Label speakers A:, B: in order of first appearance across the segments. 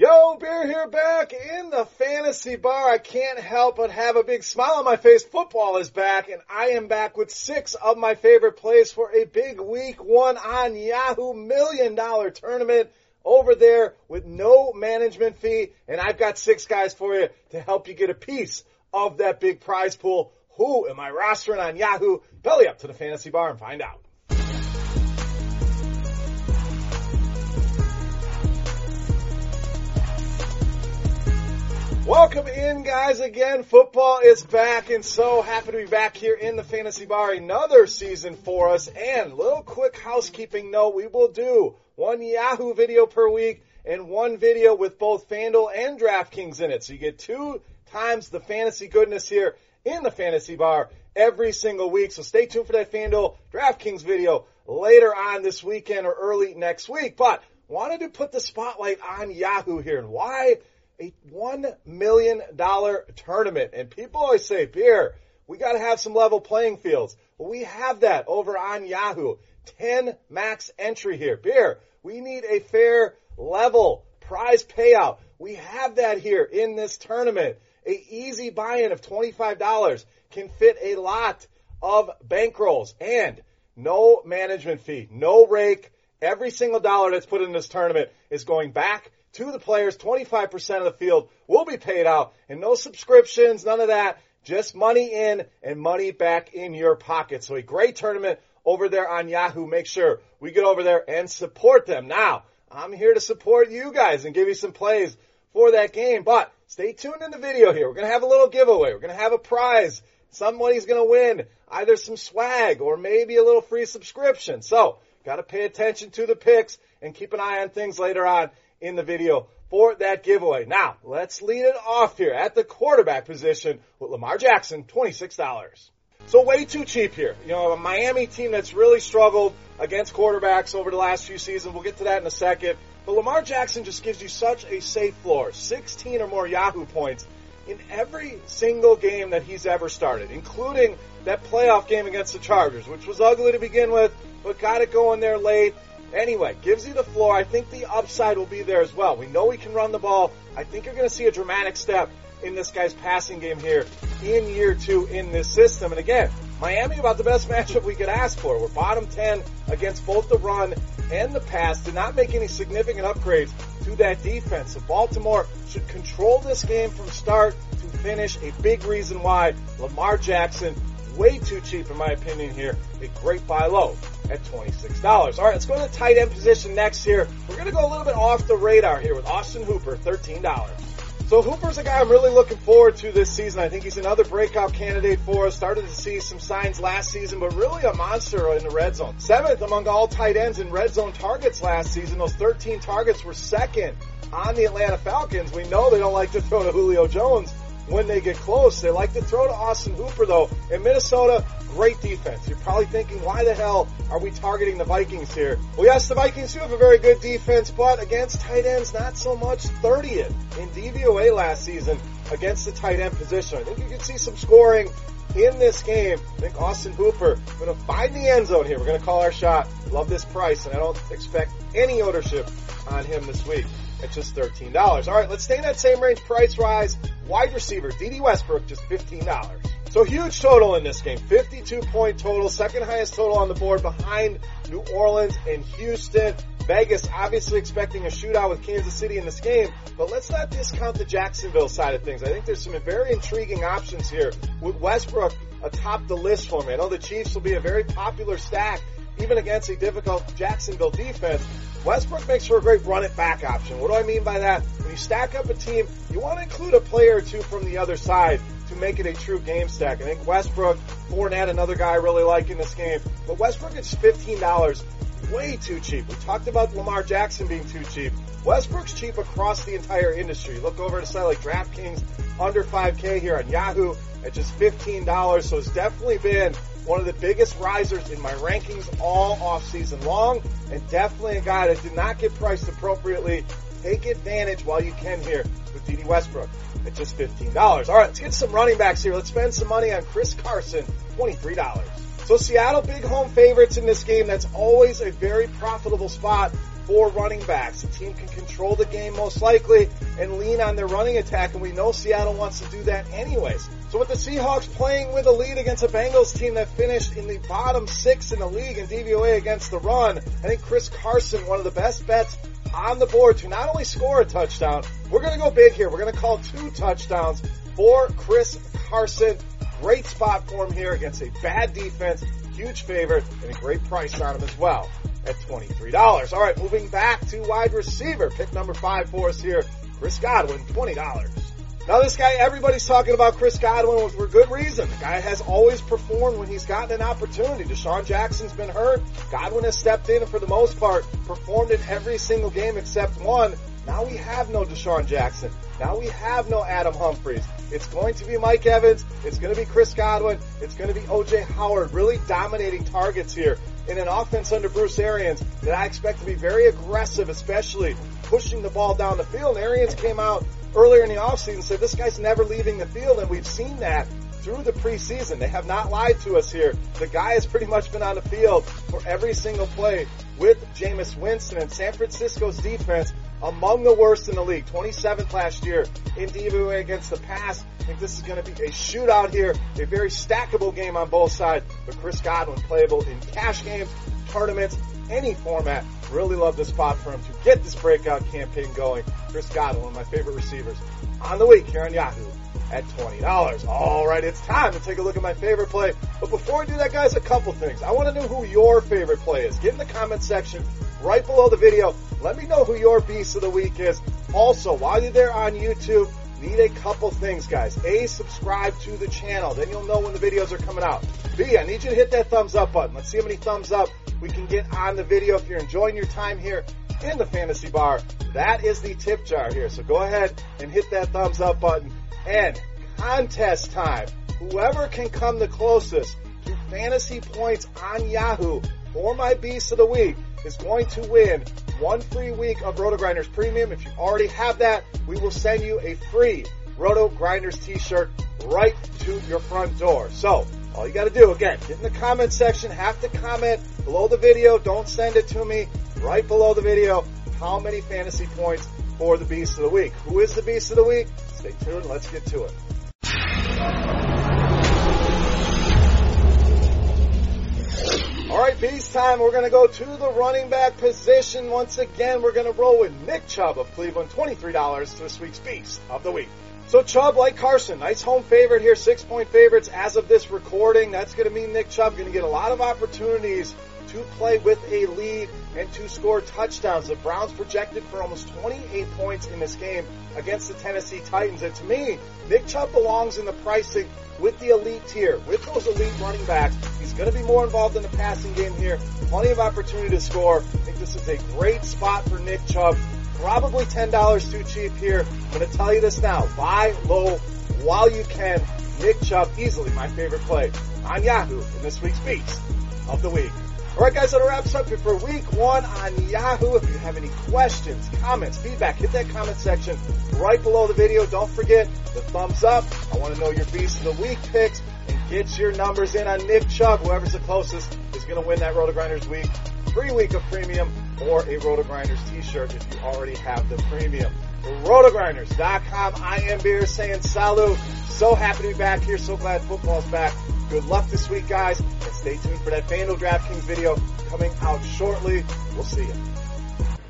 A: Yo, Beer here back in the fantasy bar. I can't help but have a big smile on my face. Football is back, and I am back with six of my favorite plays for a big week one on Yahoo Million Dollar Tournament over there with no management fee. And I've got six guys for you to help you get a piece of that big prize pool. Who am I rostering on Yahoo? Belly up to the fantasy bar and find out. Welcome in, guys, again. Football is back, and so happy to be back here in the Fantasy Bar. Another season for us, and little quick housekeeping note, we will do one Yahoo video per week and one video with both FanDuel and DraftKings in it. So you get two times the fantasy goodness here in the Fantasy Bar every single week. So stay tuned for that FanDuel DraftKings video later on this weekend or early next week. But wanted to put the spotlight on Yahoo here, and why? A $1 million tournament. And people always say, Beer, we got to have some level playing fields. Well, we have that over on Yahoo. 10 max entry here. Beer, we need a fair level prize payout. We have that here in this tournament. A easy buy-in of $25 can fit a lot of bankrolls and no management fee, no rake. Every single dollar that's put in this tournament is going back to the players. 25% of the field will be paid out and no subscriptions, none of that. Just money in and money back in your pocket. So a great tournament over there on Yahoo. Make sure we get over there and support them. Now, I'm here to support you guys and give you some plays for that game, but stay tuned in the video here. We're going to have a little giveaway. We're going to have a prize. Somebody's going to win either some swag or maybe a little free subscription. So, got to pay attention to the picks and keep an eye on things later on in the video for that giveaway. Now, let's lead it off here at the quarterback position with Lamar Jackson, $26. So way too cheap here. You know, a Miami team that's really struggled against quarterbacks over the last few seasons. We'll get to that in a second. But Lamar Jackson just gives you such a safe floor. 16 or more Yahoo points in every single game that he's ever started, including that playoff game against the Chargers, which was ugly to begin with, but got it going there late. Anyway, gives you the floor. I think the upside will be there as well. We know he can run the ball. I think you're going to see a dramatic step in this guy's passing game here in year two in this system. And again, Miami about the best matchup we could ask for. We're bottom 10 against both the run and the pass. Did not make any significant upgrades to that defense. So Baltimore should control this game from start to finish. A big reason why Lamar Jackson way too cheap in my opinion here. A great buy low at $26. All right, let's go to the tight end position next here. We're going to go a little bit off the radar here with Austin Hooper, $13. So Hooper's a guy I'm really looking forward to this season. I think he's another breakout candidate for us. Started to see some signs last season, but really a monster in the red zone. Seventh among all tight ends in red zone targets last season. Those 13 targets were second on the Atlanta Falcons. We know they don't like to throw to Julio Jones when they get close. They like to throw to Austin Hooper though. In Minnesota, great defense. You're probably thinking, why the hell are we targeting the Vikings here? Well, yes, the Vikings do have a very good defense, but against tight ends, not so much. 30th in DVOA last season against the tight end position. I think you can see some scoring in this game. I think Austin Hooper going to find the end zone here. We're going to call our shot. Love this price, and I don't expect any ownership on him this week at just $13. All right, let's stay in that same range price rise. Wide receiver, Dede Westbrook, just $15. So huge total in this game. 52 point total, second highest total on the board behind New Orleans and Houston. Vegas obviously expecting a shootout with Kansas City in this game, but let's not discount the Jacksonville side of things. I think there's some very intriguing options here with Westbrook atop the list for me. I know the Chiefs will be a very popular stack even against a difficult Jacksonville defense. Westbrook makes for a great run it back option. What do I mean by that? When you stack up a team, you want to include a player or two from the other side to make it a true game stack. I think Westbrook, Fournette, another guy I really like in this game. But Westbrook is $15 way too cheap. We talked about Lamar Jackson being too cheap. Westbrook's cheap across the entire industry. Look over at a site like DraftKings, under 5K here on Yahoo at just $15. So it's definitely been one of the biggest risers in my rankings all off season long, and definitely a guy that did not get priced appropriately. Take advantage while you can here with Dede Westbrook at just $15. All right, let's get some running backs here. Let's spend some money on Chris Carson, $23. So Seattle big home favorites in this game. That's always a very profitable spot for running backs. The team can control the game most likely and lean on their running attack, and we know Seattle wants to do that anyways. So with the Seahawks playing with a lead against a Bengals team that finished in the bottom six in the league in DVOA against the run, I think Chris Carson, one of the best bets on the board to not only score a touchdown, we're going to go big here. We're going to call two touchdowns for Chris Carson. Great spot for him here against a bad defense, huge favorite, and a great price on him as well at $23. All right, moving back to wide receiver. Pick number five for us here. Chris Godwin, $20. Now this guy, everybody's talking about Chris Godwin for good reason. The guy has always performed when he's gotten an opportunity. DeSean Jackson's been hurt. Godwin has stepped in and for the most part performed in every single game except one. Now we have no Deshaun Jackson. Now we have no Adam Humphries. It's going to be Mike Evans. It's going to be Chris Godwin. It's going to be OJ Howard really dominating targets here in an offense under Bruce Arians that I expect to be very aggressive, especially pushing the ball down the field. And Arians came out earlier in the offseason and said this guy's never leaving the field, and we've seen that through the preseason. They have not lied to us here. The guy has pretty much been on the field for every single play with Jameis Winston and San Francisco's defense among the worst in the league. 27th last year in DVOA against the pass. I think this is going to be a shootout here, a very stackable game on both sides. But Chris Godwin playable in cash games, tournaments, any format. Really love this spot for him to get this breakout campaign going. Chris Godwin, one of my favorite receivers on the week here on Yahoo at $20. All right, it's time to take a look at my favorite play. But before I do that, guys, a couple things. I want to know who your favorite play is. Get in the comment section right below the video. Let me know who your beast of the week is. Also, while you're there on YouTube, need a couple things, guys. A, subscribe to the channel. Then you'll know when the videos are coming out. B, I need you to hit that thumbs up button. Let's see how many thumbs up we can get on the video. If you're enjoying your time here in the fantasy bar, that is the tip jar here. So go ahead and hit that thumbs up button. And contest time. Whoever can come the closest to fantasy points on Yahoo for my beast of the week is going to win one free week of RotoGrinders Premium. If you already have that, we will send you a free RotoGrinders t-shirt right to your front door. So, all you gotta do, again, get in the comment section, have to comment below the video, don't send it to me, right below the video, how many fantasy points for the Beast of the Week. Who is the Beast of the Week? Stay tuned, let's get to it. All right, beast time. We're going to go to the running back position. Once again, we're going to roll with Nick Chubb of Cleveland, $23 to this week's beast of the week. So Chubb, like Carson, nice home favorite here, six point favorites as of this recording. That's going to mean Nick Chubb going to get a lot of opportunities to play with a lead and to score touchdowns. The Browns projected for almost 28 points in this game against the Tennessee Titans. And to me, Nick Chubb belongs in the pricing with the elite tier, with those elite running backs. He's going to be more involved in the passing game here. Plenty of opportunity to score. I think this is a great spot for Nick Chubb. Probably $10 too cheap here. I'm going to tell you this now. Buy low while you can. Nick Chubb, easily my favorite play on Yahoo in this week's Beast of the Week. Alright guys, that wraps up for week one on Yahoo. If you have any questions, comments, feedback, hit that comment section right below the video. Don't forget the thumbs up. I want to know your Beast of the Week picks and get your numbers in on Nick Chubb. Whoever's the closest is going to win that RotoGrinders week, free week of premium or a RotoGrinders t-shirt if you already have the premium. RotoGrinders.com. I am Beer saying salut. So happy to be back here. So glad football's back. Good luck this week, guys, and stay tuned for that FanDuel DraftKings video coming out shortly. We'll see you.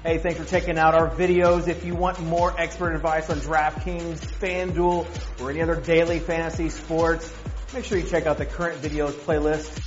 B: Hey, thanks for checking out our videos. If you want more expert advice on DraftKings, FanDuel, or any other daily fantasy sports, make sure you check out the current videos playlist